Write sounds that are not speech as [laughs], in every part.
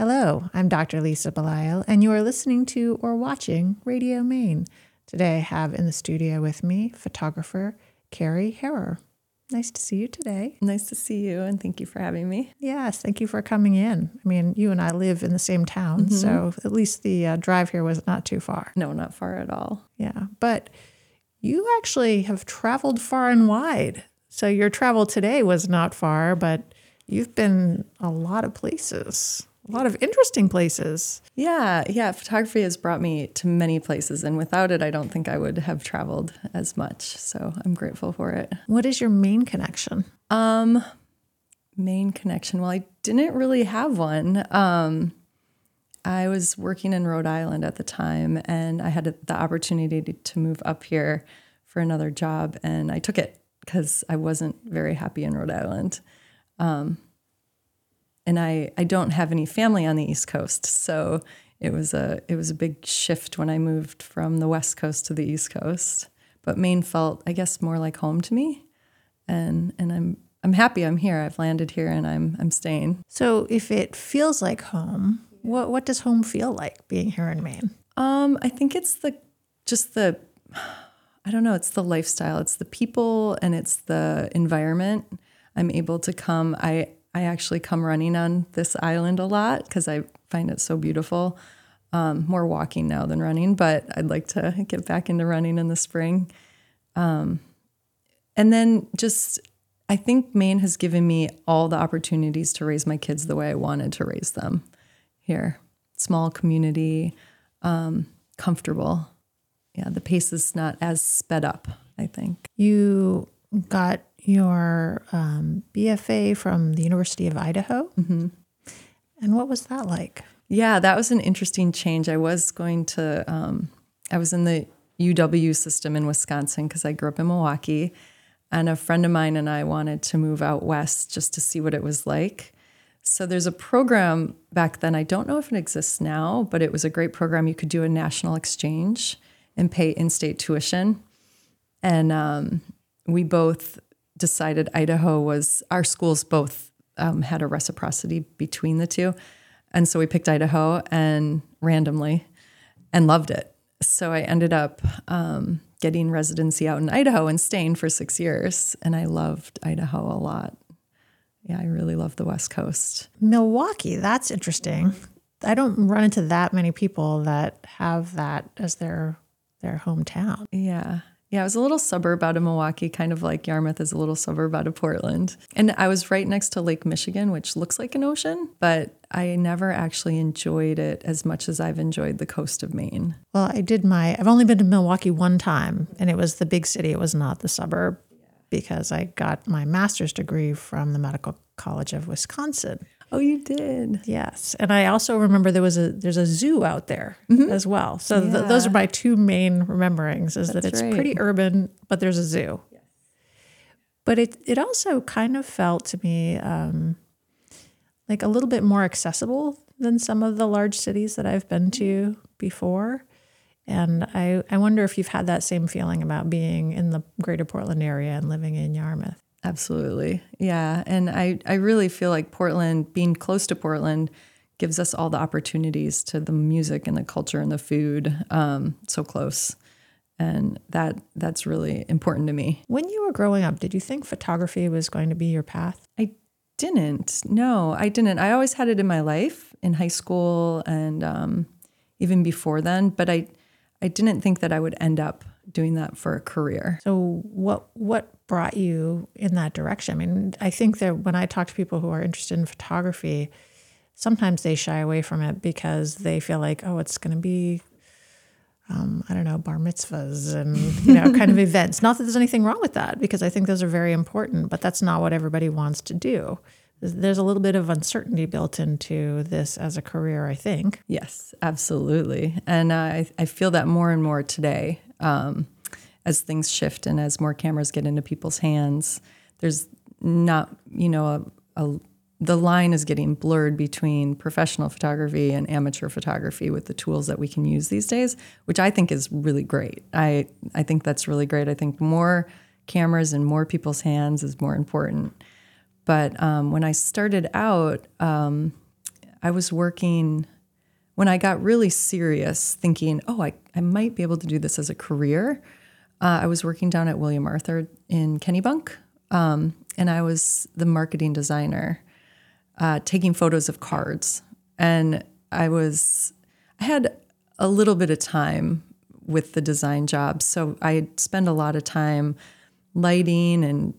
Hello, I'm Dr. Lisa Belisle, and you are listening to or watching Radio Maine. Today I have in the studio with me photographer Kari Herer. Nice to see you today. Nice to see you, and thank you for having me. Yes, thank you for coming in. I mean, you and I live in the same town, mm-hmm. so at least the uh, drive here was not too far. No, not far at all. Yeah, but you actually have traveled far and wide. So your travel today was not far, but you've been a lot of places a lot of interesting places. Yeah, yeah. Photography has brought me to many places, and without it, I don't think I would have traveled as much. So I'm grateful for it. What is your main connection? Um, main connection. Well, I didn't really have one. Um, I was working in Rhode Island at the time, and I had the opportunity to move up here for another job, and I took it because I wasn't very happy in Rhode Island. Um, and I I don't have any family on the East Coast, so it was a it was a big shift when I moved from the West Coast to the East Coast. But Maine felt, I guess, more like home to me, and and I'm I'm happy I'm here. I've landed here and I'm I'm staying. So if it feels like home, what what does home feel like being here in Maine? Um, I think it's the just the I don't know, it's the lifestyle, it's the people and it's the environment. I'm able to come. I I actually come running on this island a lot because I find it so beautiful. Um, more walking now than running, but I'd like to get back into running in the spring. Um, and then just, I think Maine has given me all the opportunities to raise my kids the way I wanted to raise them here. Small community, um, comfortable. Yeah, the pace is not as sped up, I think. You got your um, BFA from the University of Idaho. Mm-hmm. And what was that like? Yeah, that was an interesting change. I was going to, um, I was in the UW system in Wisconsin because I grew up in Milwaukee. And a friend of mine and I wanted to move out west just to see what it was like. So there's a program back then, I don't know if it exists now, but it was a great program. You could do a national exchange and pay in state tuition. And um, we both decided Idaho was our schools both um, had a reciprocity between the two. And so we picked Idaho and randomly and loved it. So I ended up um, getting residency out in Idaho and staying for six years. And I loved Idaho a lot. Yeah, I really love the West Coast. Milwaukee, that's interesting. I don't run into that many people that have that as their their hometown. Yeah. Yeah, it was a little suburb out of Milwaukee, kind of like Yarmouth is a little suburb out of Portland. And I was right next to Lake Michigan, which looks like an ocean, but I never actually enjoyed it as much as I've enjoyed the coast of Maine. Well, I did my, I've only been to Milwaukee one time, and it was the big city, it was not the suburb, because I got my master's degree from the Medical College of Wisconsin. Oh, you did. Yes, and I also remember there was a there's a zoo out there mm-hmm. as well. So yeah. th- those are my two main rememberings: is That's that it's right. pretty urban, but there's a zoo. Yes. But it it also kind of felt to me um, like a little bit more accessible than some of the large cities that I've been to before. And I, I wonder if you've had that same feeling about being in the greater Portland area and living in Yarmouth. Absolutely. Yeah. And I, I really feel like Portland, being close to Portland, gives us all the opportunities to the music and the culture and the food um, so close. And that that's really important to me. When you were growing up, did you think photography was going to be your path? I didn't. No, I didn't. I always had it in my life in high school and um, even before then, but I I didn't think that I would end up doing that for a career. So what what brought you in that direction? I mean, I think that when I talk to people who are interested in photography, sometimes they shy away from it because they feel like, oh, it's going to be, um, I don't know, bar mitzvahs and you know, kind of [laughs] events. Not that there's anything wrong with that, because I think those are very important, but that's not what everybody wants to do. There's a little bit of uncertainty built into this as a career, I think. Yes, absolutely, and I, I feel that more and more today. Um, as things shift and as more cameras get into people's hands, there's not, you know, a, a, the line is getting blurred between professional photography and amateur photography with the tools that we can use these days, which I think is really great. I, I think that's really great. I think more cameras in more people's hands is more important. But um, when I started out, um, I was working when I got really serious, thinking, oh, I, I might be able to do this as a career. Uh, I was working down at William Arthur in Kennebunk, um, and I was the marketing designer, uh, taking photos of cards. And I was, I had a little bit of time with the design job, so I spend a lot of time lighting and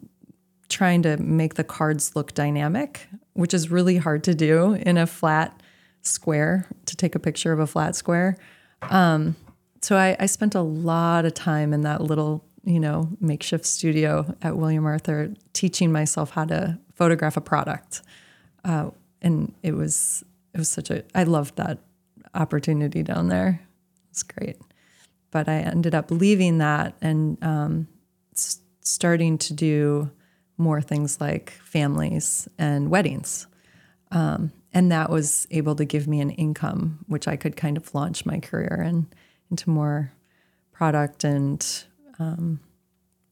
trying to make the cards look dynamic, which is really hard to do in a flat square to take a picture of a flat square. Um, so I, I, spent a lot of time in that little, you know, makeshift studio at William Arthur teaching myself how to photograph a product. Uh, and it was it was such a I loved that opportunity down there. It's great. But I ended up leaving that and um, s- starting to do more things like families and weddings. Um, and that was able to give me an income, which I could kind of launch my career in, into more product and um,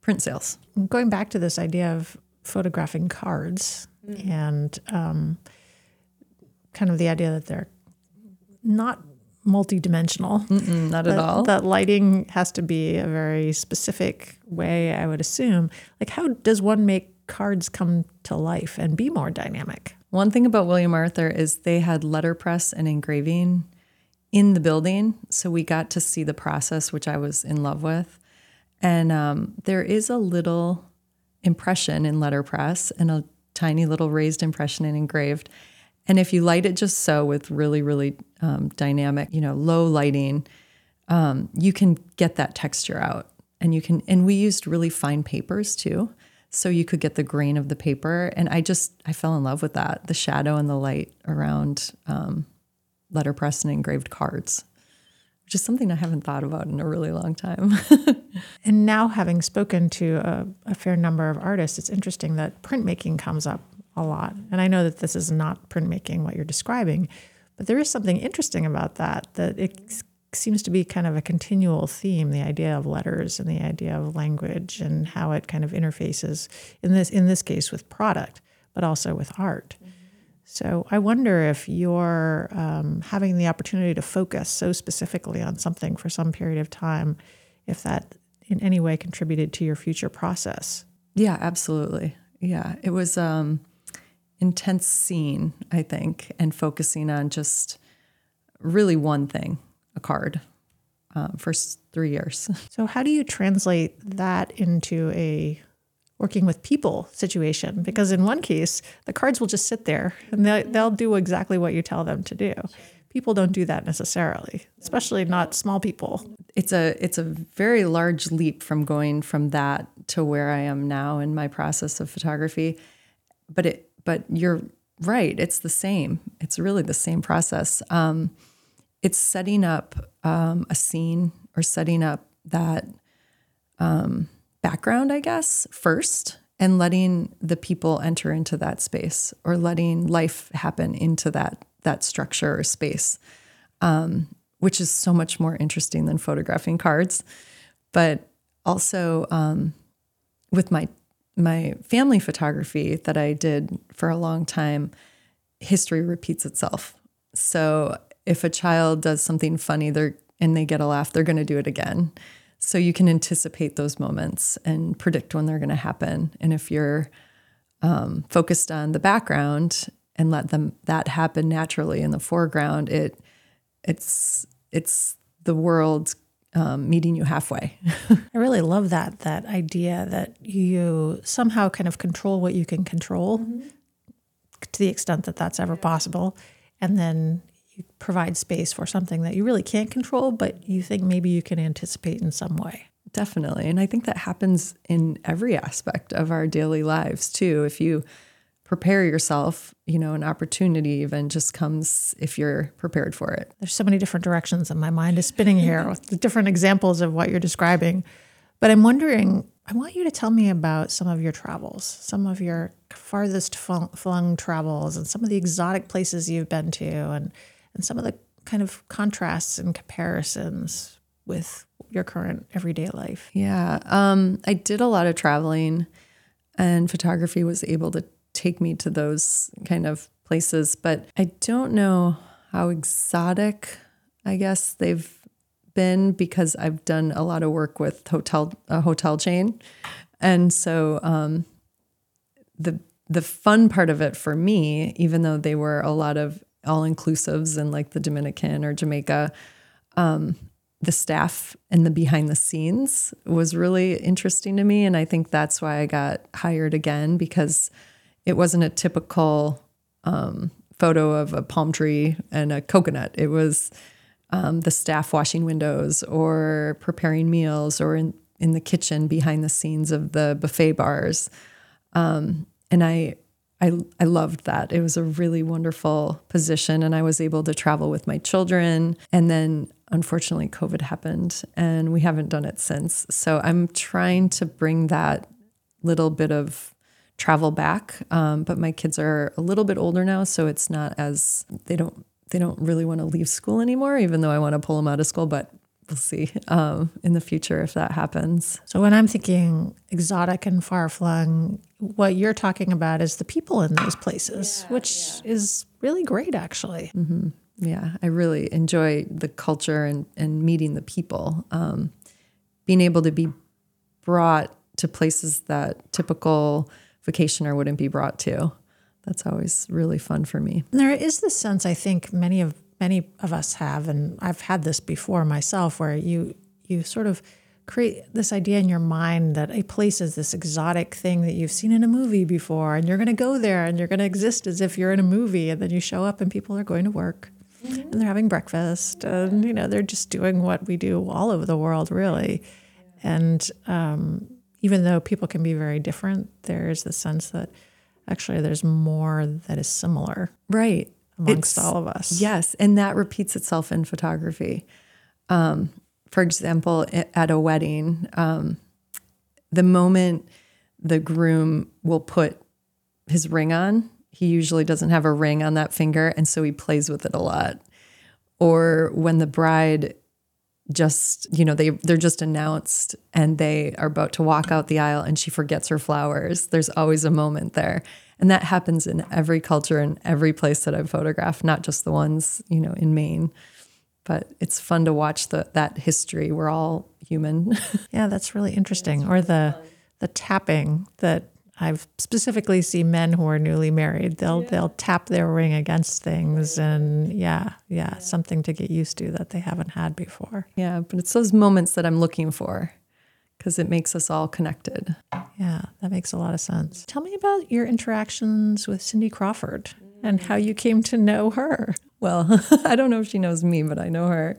print sales. Going back to this idea of photographing cards mm. and um, kind of the idea that they're not multidimensional. Mm-mm, not that, at all. That lighting has to be a very specific way, I would assume. Like, how does one make cards come to life and be more dynamic? One thing about William Arthur is they had letterpress and engraving in the building. So we got to see the process, which I was in love with. And um, there is a little impression in letterpress and a tiny little raised impression and engraved. And if you light it just so with really, really um, dynamic, you know, low lighting, um, you can get that texture out. And you can, and we used really fine papers too so you could get the grain of the paper. And I just I fell in love with that, the shadow and the light around um, letterpress and engraved cards, which is something I haven't thought about in a really long time. [laughs] and now, having spoken to a, a fair number of artists, it's interesting that printmaking comes up a lot. And I know that this is not printmaking what you're describing, but there is something interesting about that that it seems to be kind of a continual theme the idea of letters and the idea of language and how it kind of interfaces in this in this case with product but also with art. So i wonder if you're um, having the opportunity to focus so specifically on something for some period of time if that in any way contributed to your future process yeah absolutely yeah it was um intense scene i think and focusing on just really one thing a card um, for three years. [laughs] So, how do you translate that into a working with people situation? Because in one case, the cards will just sit there and they'll, they'll do exactly what you tell them to do. People don't do that necessarily, especially not small people. It's a it's a very large leap from going from that to where I am now in my process of photography. But it but you're right, it's the same. It's really the same process. Um, it's setting up um, a scene or setting up that um, background, I guess, first, and letting the people enter into that space or letting life happen into that that structure or space, um, which is so much more interesting than photographing cards. But also um, with my my family photography that I did for a long time, history repeats itself. So if a child does something funny they're and they get a laugh they're going to do it again so you can anticipate those moments and predict when they're going to happen. And if you're um, focused on the background and let them that happen naturally in the foreground it it's it's the world um, meeting you halfway. [laughs] I really love that that idea that you somehow kind of control what you can control mm-hmm. to the extent that that's ever possible. And then you provide space for something that you really can't control, but you think maybe you can anticipate in some way. Definitely. And I think that happens in every aspect of our daily lives too. If you prepare yourself, you know, an opportunity even just comes if you're prepared for it. There's so many different directions and my mind is spinning here [laughs] with the different examples of what you're describing. But I'm wondering, I want you to tell me about some of your travels, some of your farthest flung travels and some of the exotic places you've been to and and some of the kind of contrasts and comparisons with your current everyday life? Yeah, um, I did a lot of traveling, and photography was able to take me to those kind of places, but I don't know how exotic, I guess, they've been because I've done a lot of work with hotel a hotel chain, and so um, the the fun part of it for me, even though they were a lot of all inclusives in like the Dominican or Jamaica, um, the staff and the behind the scenes was really interesting to me, and I think that's why I got hired again because it wasn't a typical um, photo of a palm tree and a coconut. It was um, the staff washing windows or preparing meals or in, in the kitchen behind the scenes of the buffet bars. Um, and I, I, I loved that. It was a really wonderful position, and I was able to travel with my children. And then, unfortunately, COVID happened, and we haven't done it since. So I'm trying to bring that little bit of travel back. Um, but my kids are a little bit older now, so it's not as they don't they don't really want to leave school anymore, even though I want to pull them out of school. But we'll see um, in the future if that happens. So when I'm thinking exotic and far flung, what you're talking about is the people in those places, yeah, which yeah. is really great, actually. Mm-hmm. Yeah, I really enjoy the culture and and meeting the people. Um, being able to be brought to places that typical vacationer wouldn't be brought to. That's always really fun for me. There is this sense I think many of many of us have, and I've had this before myself, where you you sort of create this idea in your mind that a place is this exotic thing that you've seen in a movie before, and you're going to go there and you're going to exist as if you're in a movie, and then you show up and people are going to work. Mm-hmm. And they're having breakfast, and you know they're just doing what we do all over the world, really. And um, even though people can be very different, there's the sense that actually there's more that is similar. Right. Amongst it's, all of us. Yes. And that repeats itself in photography. Um, for example, at a wedding, um, the moment the groom will put his ring on, he usually doesn't have a ring on that finger. And so he plays with it a lot. Or when the bride just you know they they're just announced and they are about to walk out the aisle and she forgets her flowers. There's always a moment there. And that happens in every culture and every place that I've photographed not just the ones you know in Maine. But it's fun to watch the that history. We're all human. [laughs] Yeah that's really interesting. Or the the tapping that I've specifically seen men who are newly married. They'll yeah. they'll tap their ring against things, and yeah, yeah, yeah, something to get used to that they haven't had before. Yeah, but it's those moments that I'm looking for because it makes us all connected. Yeah, that makes a lot of sense. Tell me about your interactions with Cindy Crawford and how you came to know her. Well, [laughs] I don't know if she knows me, but I know her.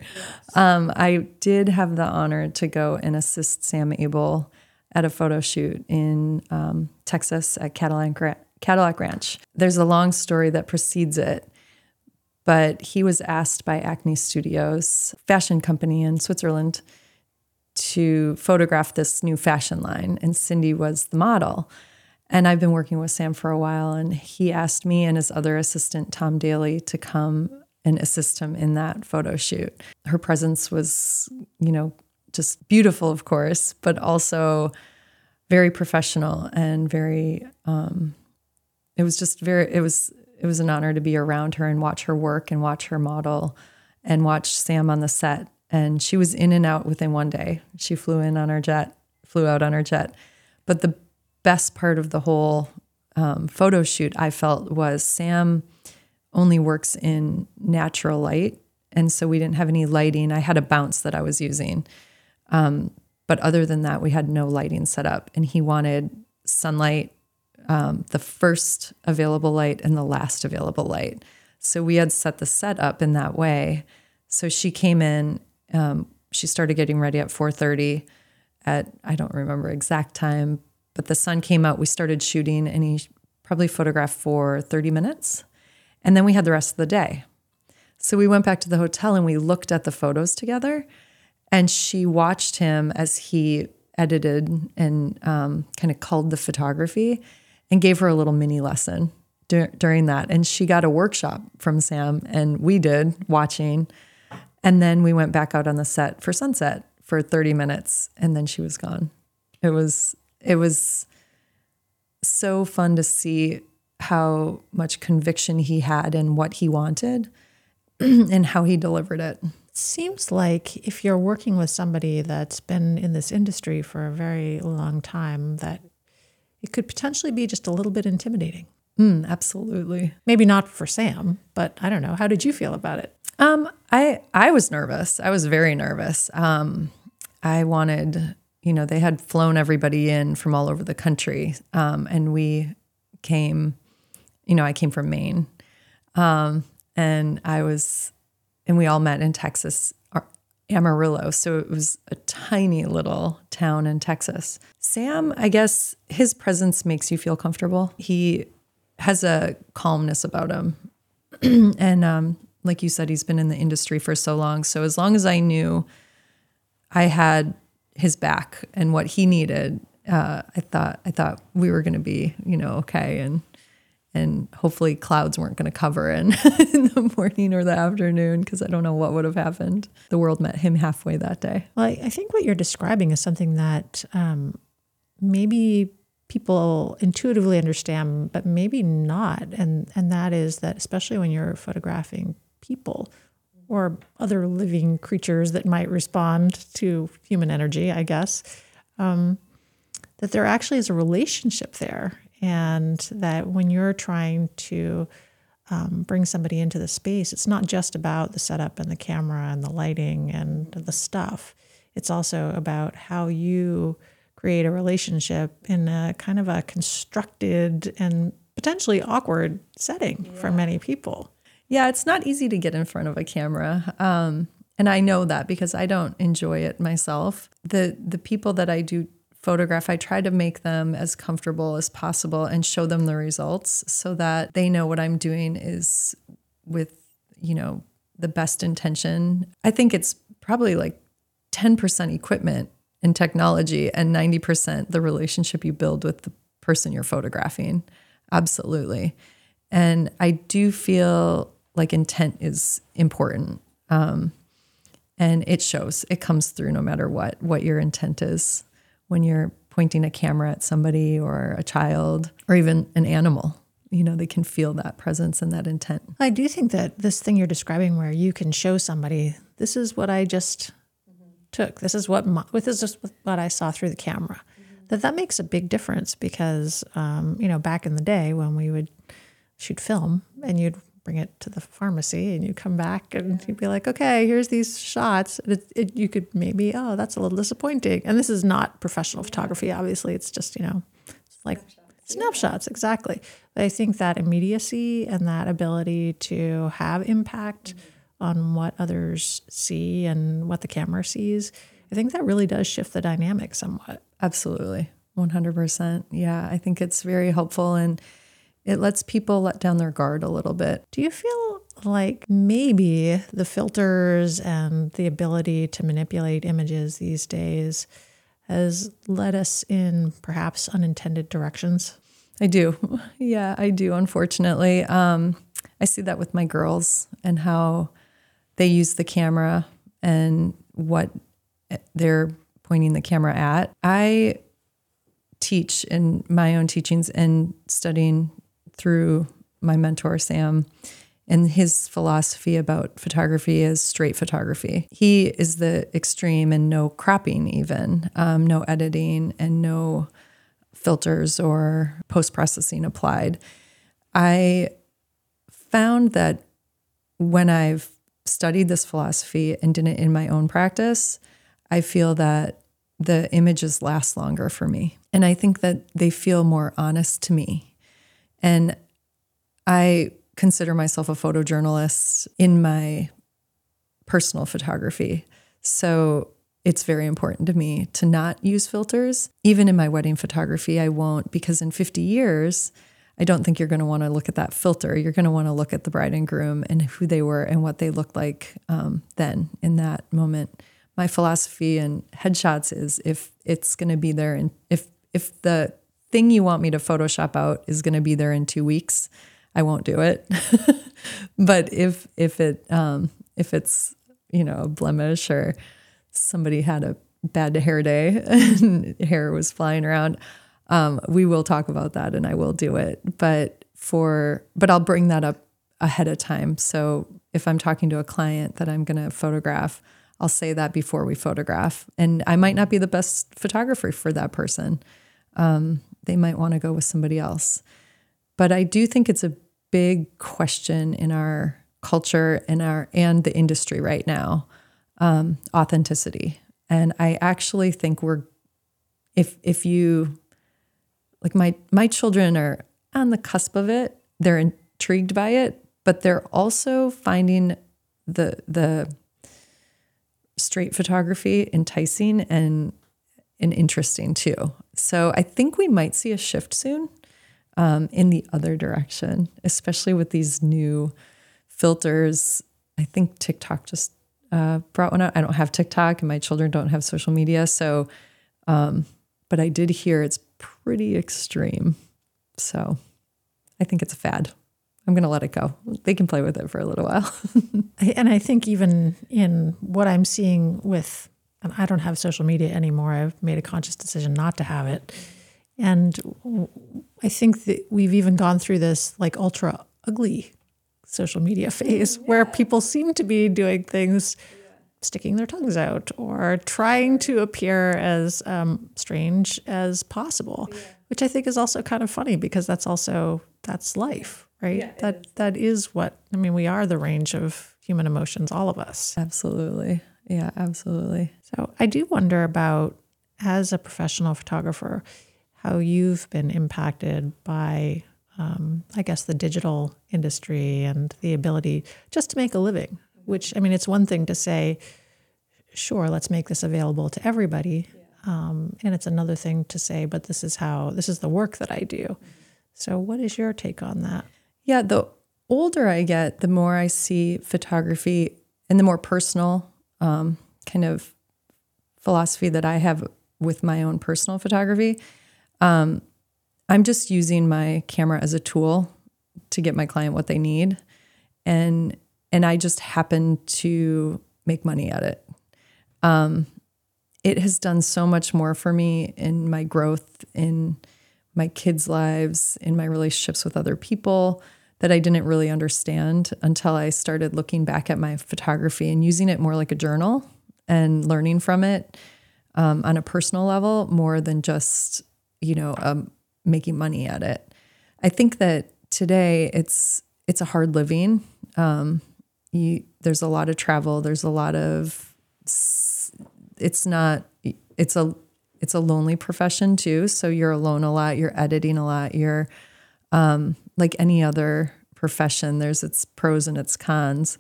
Um, I did have the honor to go and assist Sam Abell at a photo shoot in um, Texas at Cadillac, Cadillac Ranch. There's a long story that precedes it, but he was asked by Acne Studios, fashion company in Switzerland, to photograph this new fashion line, and Cindy was the model. And I've been working with Sam for a while, and he asked me and his other assistant, Tom Daly, to come and assist him in that photo shoot. Her presence was, you know, just beautiful, of course, but also very professional and very. Um, it was just very. It was it was an honor to be around her and watch her work and watch her model, and watch Sam on the set. And she was in and out within one day. She flew in on her jet, flew out on her jet. But the best part of the whole um, photo shoot, I felt, was Sam only works in natural light. And so we didn't have any lighting. I had a bounce that I was using. Um, but other than that, we had no lighting set up. And he wanted sunlight, um, the first available light and the last available light. So we had set the set up in that way. So she came in. Um, she started getting ready at 4:30. At I don't remember exact time, but the sun came out. We started shooting, and he probably photographed for 30 minutes, and then we had the rest of the day. So we went back to the hotel and we looked at the photos together. And she watched him as he edited and um, kind of culled the photography and gave her a little mini lesson dur- during that. And she got a workshop from Sam, and we did watching. And then we went back out on the set for sunset for 30 minutes, and then she was gone. It was, it was so fun to see how much conviction he had in what he wanted [clears throat] and how he delivered it. Seems like if you're working with somebody that's been in this industry for a very long time, that it could potentially be just a little bit intimidating. Mm, absolutely. Maybe not for Sam, but I don't know. How did you feel about it? Um, I I was nervous. I was very nervous. Um, I wanted, you know, they had flown everybody in from all over the country, um, and we came. You know, I came from Maine, um, and I was, and we all met in Texas, Amarillo. So it was a tiny little town in Texas. Sam, I guess his presence makes you feel comfortable. He has a calmness about him. [clears throat] and um, like you said, he's been in the industry for so long. So as long as I knew I had his back and what he needed, uh, I thought I thought we were going to be, you know, okay. And and hopefully clouds weren't going to cover in [laughs] in the morning or the afternoon because I don't know what would have happened. The world met him halfway that day. Well, I think what you're describing is something that um, maybe people intuitively understand, but maybe not. And and that is that especially when you're photographing people or other living creatures that might respond to human energy, I guess, um, that there actually is a relationship there, and that when you're trying to um, bring somebody into the space, it's not just about the setup and the camera and the lighting and the stuff. It's also about how you create a relationship in a kind of a constructed and potentially awkward setting yeah. for many people. Yeah, it's not easy to get in front of a camera. Um, and I know that because I don't enjoy it myself. The the people that I do photograph, I try to make them as comfortable as possible and show them the results so that they know what I'm doing is with, you know, the best intention. I think it's probably like 10% equipment and technology and 90% the relationship you build with the person you're photographing. Absolutely. And I do feel like intent is important. Um, and it shows, it comes through no matter what, what your intent is when you're pointing a camera at somebody or a child or even an animal. You know, they can feel that presence and that intent. I do think that this thing you're describing, where you can show somebody, this is what I just took. This is what my, this is what I saw through the camera. Mm-hmm. That that makes a big difference because um, you know back in the day when we would shoot film and you'd bring it to the pharmacy and you come back and you'd be like, okay, here's these shots. It, it, you could maybe, oh, that's a little disappointing. And this is not professional photography, obviously. It's just, you know, it's like snapshots, snapshots exactly. But I think that immediacy and that ability to have impact. Mm-hmm on what others see and what the camera sees, I think that really does shift the dynamic somewhat. Absolutely. 100%. Yeah, I think it's very helpful and it lets people let down their guard a little bit. Do you feel like maybe the filters and the ability to manipulate images these days has led us in perhaps unintended directions? I do. [laughs] Yeah, I do, unfortunately. Um, I see that with my girls and how they use the camera and what they're pointing the camera at. I teach in my own teachings and studying through my mentor, Sam, and his philosophy about photography is straight photography. He is the extreme and no cropping, even, um, no editing, and no filters or post processing applied. I found that when I've studied this philosophy and did it in my own practice, I feel that the images last longer for me. And I think that they feel more honest to me. And I consider myself a photojournalist in my personal photography. So it's very important to me to not use filters. Even in my wedding photography, I won't, because in 50 years, I don't think you're going to want to look at that filter. You're going to want to look at the bride and groom and who they were and what they looked like um, then in that moment. My philosophy and headshots is if it's going to be there and if if the thing you want me to Photoshop out is going to be there in two weeks, I won't do it. [laughs] but if if it um, if it's you know a blemish or somebody had a bad hair day [laughs] and hair was flying around, um, we will talk about that and I will do it. But for, but I'll bring that up ahead of time. So if I'm talking to a client that I'm going to photograph, I'll say that before we photograph. And I might not be the best photographer for that person. Um, they might want to go with somebody else. But I do think it's a big question in our culture and our and the industry right now um, authenticity and i actually think we're if if you like my my children are on the cusp of it they're intrigued by it but they're also finding the the straight photography enticing and and interesting too so i think we might see a shift soon um, in the other direction especially with these new filters. I think TikTok just uh, brought one out. I don't have TikTok, and my children don't have social media. So, um, but I did hear it's pretty extreme. So, I think it's a fad. I'm going to let it go. They can play with it for a little while. [laughs] and I think even in what I'm seeing with, I don't have social media anymore. I've made a conscious decision not to have it. And I think that we've even gone through this like ultra ugly social media phase where people seem to be doing things sticking their tongues out or trying to appear as um, strange as possible which i think is also kind of funny because that's also that's life right yeah, that is. that is what i mean we are the range of human emotions all of us absolutely yeah absolutely so i do wonder about as a professional photographer how you've been impacted by um, I guess, the digital industry and the ability just to make a living. Which, I mean, it's one thing to say, sure, let's make this available to everybody. Um, and it's another thing to say, but this is how, this is the work that I do. So, what is your take on that? Yeah, the older I get, the more I see photography and the more personal um, kind of philosophy that I have with my own personal photography. Um, I'm just using my camera as a tool to get my client what they need. And and I just happen to make money at it. Um, it has done so much more for me in my growth in my kids' lives, in my relationships with other people that I didn't really understand until I started looking back at my photography and using it more like a journal and learning from it um, on a personal level more than just, you know, um, making money at it. I think that today it's it's a hard living. Um, you, there's a lot of travel. There's a lot of it's not it's a it's a lonely profession too. So you're alone a lot. You're editing a lot. You're um, like any other profession. There's its pros and its cons.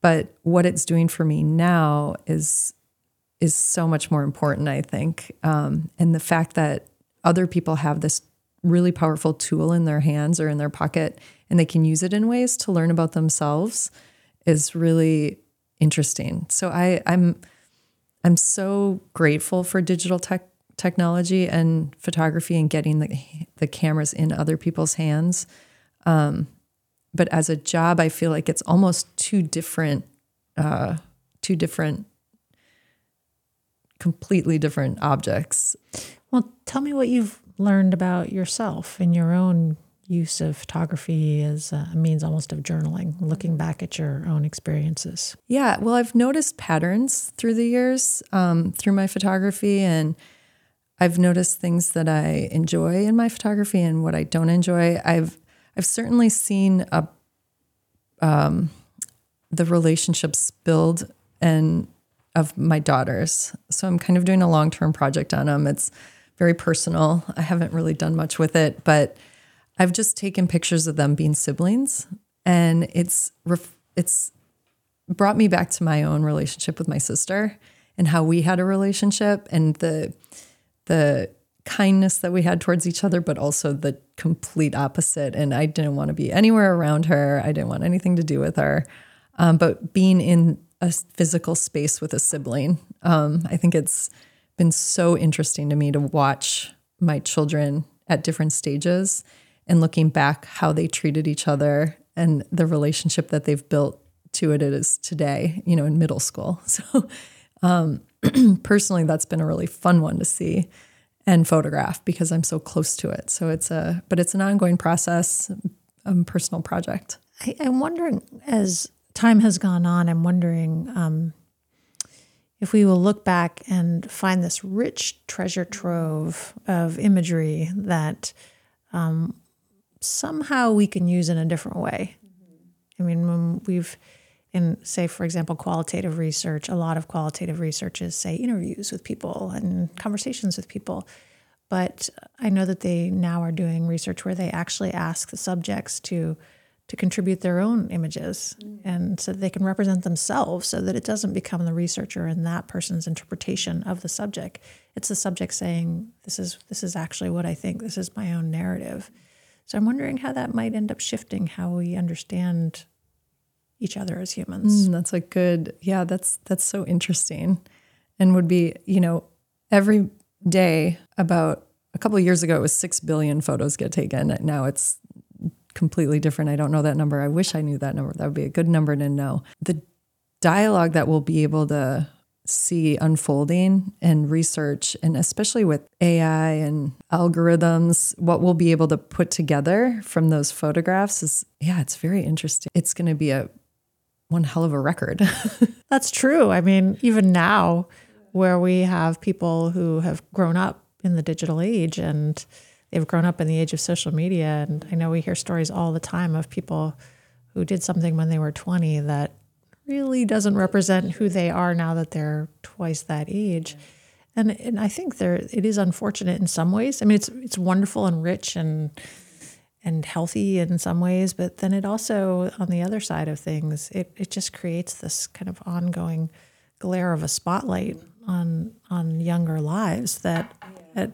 But what it's doing for me now is is so much more important. I think, um, and the fact that other people have this really powerful tool in their hands or in their pocket and they can use it in ways to learn about themselves is really interesting. So I, I'm I'm so grateful for digital tech technology and photography and getting the the cameras in other people's hands. Um, but as a job, I feel like it's almost two different, uh, two different, completely different objects. Well, tell me what you've learned about yourself and your own use of photography as a means almost of journaling, looking back at your own experiences? Yeah, well, I've noticed patterns through the years um, through my photography, and I've noticed things that I enjoy in my photography and what I don't enjoy. I've I've certainly seen a um, the relationships build and of my daughters. So I'm kind of doing a long term project on them. It's very personal. I haven't really done much with it, but I've just taken pictures of them being siblings, and it's it's brought me back to my own relationship with my sister and how we had a relationship and the the kindness that we had towards each other, but also the complete opposite. And I didn't want to be anywhere around her. I didn't want anything to do with her. Um, but being in a physical space with a sibling, um, I think it's been so interesting to me to watch my children at different stages and looking back how they treated each other and the relationship that they've built to it is today, you know, in middle school. [laughs] So um, [clears throat] personally, that's been a really fun one to see and photograph because I'm so close to it. So it's a, but it's an ongoing process um, personal project. I, am wondering, as time has gone on, I'm wondering um, if we will look back and find this rich treasure trove of imagery that um, somehow we can use in a different way. I mean, we've in say for example qualitative research a lot of qualitative research is say interviews with people and conversations with people. But i know that they now are doing research where they actually ask the subjects to to contribute their own images. Mm. and so they can represent themselves so that it doesn't become the researcher and that person's interpretation of the subject. It's the subject saying this is this is actually what i think. This is my own narrative. So i'm wondering how that might end up shifting how we understand each other as humans mm, that's a good yeah that's that's so interesting and would be you know every day about a couple years ago it was 6 billion photos get taken now it's completely different. I don't know that number. I wish I knew that number. That would be a good number to know. The dialogue that we'll be able to see unfolding and research, and especially with AI and algorithms, what we'll be able to put together from those photographs is, yeah, it's very interesting. It's going to be a one hell of a record. [laughs] That's true. I mean, even now, where we have people who have grown up in the digital age and they've grown up in the age of social media. And I know we hear stories all the time of people who did something when they were 20 that really doesn't represent who they are now that they're twice that age. And, and I think there it is unfortunate in some ways. I mean, it's it's wonderful and rich and and healthy in some ways, but then it also, on the other side of things, it, it just creates this kind of ongoing glare of a spotlight on on younger lives that that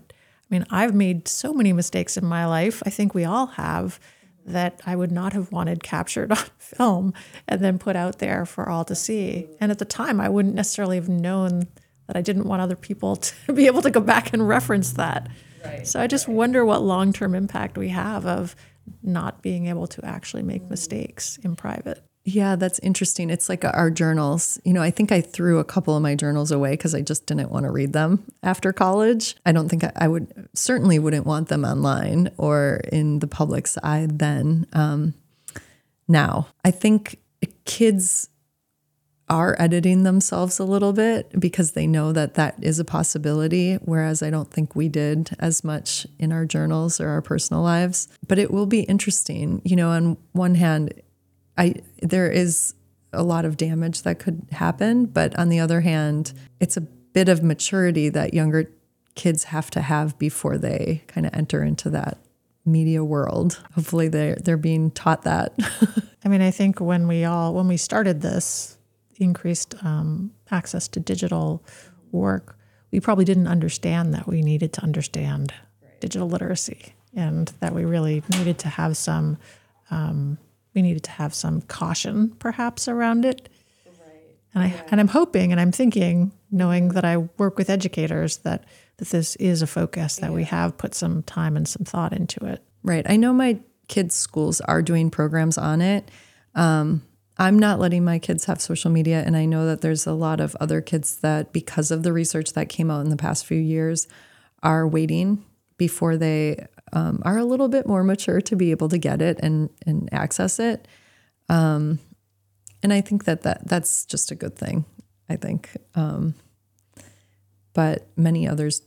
I mean, I've made so many mistakes in my life. I think we all have that I would not have wanted captured [laughs] on film and then put out there for all to see. And at the time, I wouldn't necessarily have known that I didn't want other people [laughs] to be able to go back and reference that. Right, so I just right. wonder what long term impact we have of not being able to actually make mistakes in private. Yeah, that's interesting. It's like our journals. You know, I think I threw a couple of my journals away because I just didn't want to read them after college. I don't think I, I, would, certainly wouldn't want them online or in the public's eye then. Um, now, I think kids are editing themselves a little bit because they know that that is a possibility, whereas I don't think we did as much in our journals or our personal lives. But it will be interesting. You know, on one hand, I there is a lot of damage that could happen, but on the other hand, it's a bit of maturity that younger kids have to have before they kind of enter into that media world. Hopefully they they're being taught that. [laughs] I mean, I think when we all when we started this increased um, access to digital work, we probably didn't understand that we needed to understand digital literacy and that we really needed to have some um, we needed to have some caution perhaps around it. And I yeah. and I'm hoping and I'm thinking, knowing that I work with educators, that that this is a focus that yeah. we have put some time and some thought into it. Right. I know my kids' schools are doing programs on it. Um, I'm not letting my kids have social media, and I know that there's a lot of other kids that, because of the research that came out in the past few years, are waiting before they um, are a little bit more mature to be able to get it and and access it. Um, and I think that, that that's just a good thing. I think, um, but many others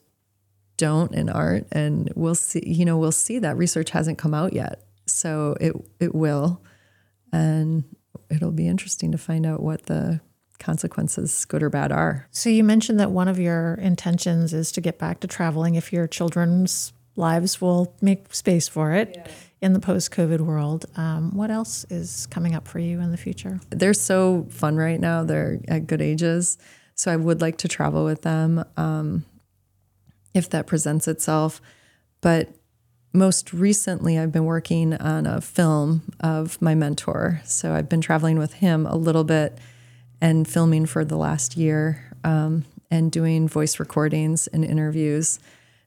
don't and aren't, and we'll see. You know, we'll see that research hasn't come out yet, so it it will, and it'll be interesting to find out what the consequences, good or bad, are. So you mentioned that one of your intentions is to get back to traveling if your children's lives will make space for it yeah. in the post COVID world. Um, what else is coming up for you in the future? They're so fun right now. They're at good ages. So I would like to travel with them um, if that presents itself. But most recently, I've been working on a film of my mentor. So I've been traveling with him a little bit and filming for the last year um, and doing voice recordings and interviews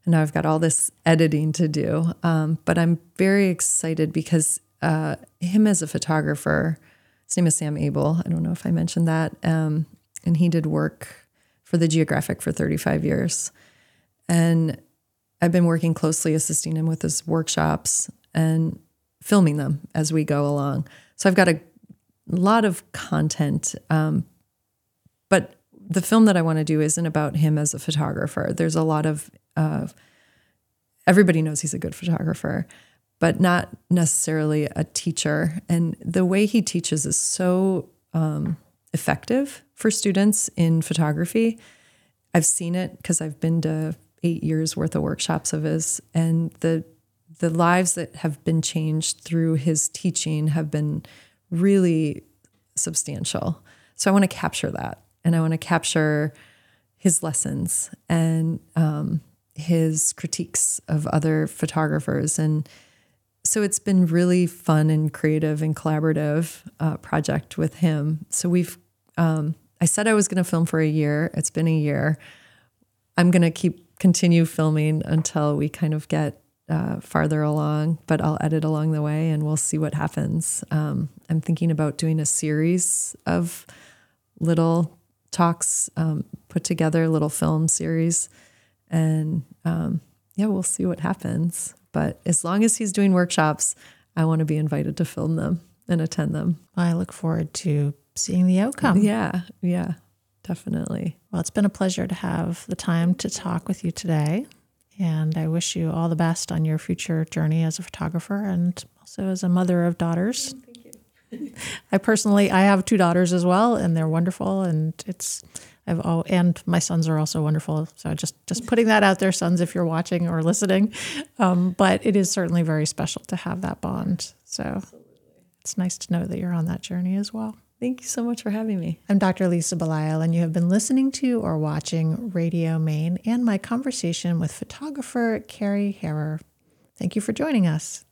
and now I've got all this editing to do. Um, but I'm very excited because uh, him as a photographer, his name is Sam Abell. I don't know if I mentioned that. Um, and he did work for the Geographic for 35 years. And I've been working closely assisting him with his workshops. And filming them as we go along. So I've got a lot of content, um, but the film that I want to do isn't about him as a photographer. There's a lot of uh, everybody knows he's a good photographer, but not necessarily a teacher. And the way he teaches is so um, effective for students in photography. I've seen it because I've been to eight years worth of workshops of his, and the the lives that have been changed through his teaching have been really substantial. So I want to capture that, and I want to capture his lessons and um, his critiques of other photographers. And so it's been really fun and creative and collaborative uh, project with him. So we've um, i said i was going to film for a year. It's been a year. I'm going to keep continue filming until we kind of get uh, farther along but i'll edit along the way and we'll see what happens um, i'm thinking about doing a series of little talks um, put together little film series and um, yeah, we'll see what happens. But as long as he's doing workshops, I want to be invited to film them and attend them. I look forward to seeing the outcome. Yeah, yeah, definitely. Well, it's been a pleasure to have the time to talk with you today. And I wish you all the best on your future journey as a photographer and also as a mother of daughters. Thank you. [laughs] I personally, I have two daughters as well, and they're wonderful. And it's I've all, and my sons are also wonderful. So just just putting that out there, sons, if you're watching or listening. Um, but it is certainly very special to have that bond. So Absolutely. it's nice to know that you're on that journey as well. Thank you so much for having me. I'm Dr. Lisa Belisle, and you have been listening to or watching Radio Maine and my conversation with photographer Kari Herer. Thank you for joining us.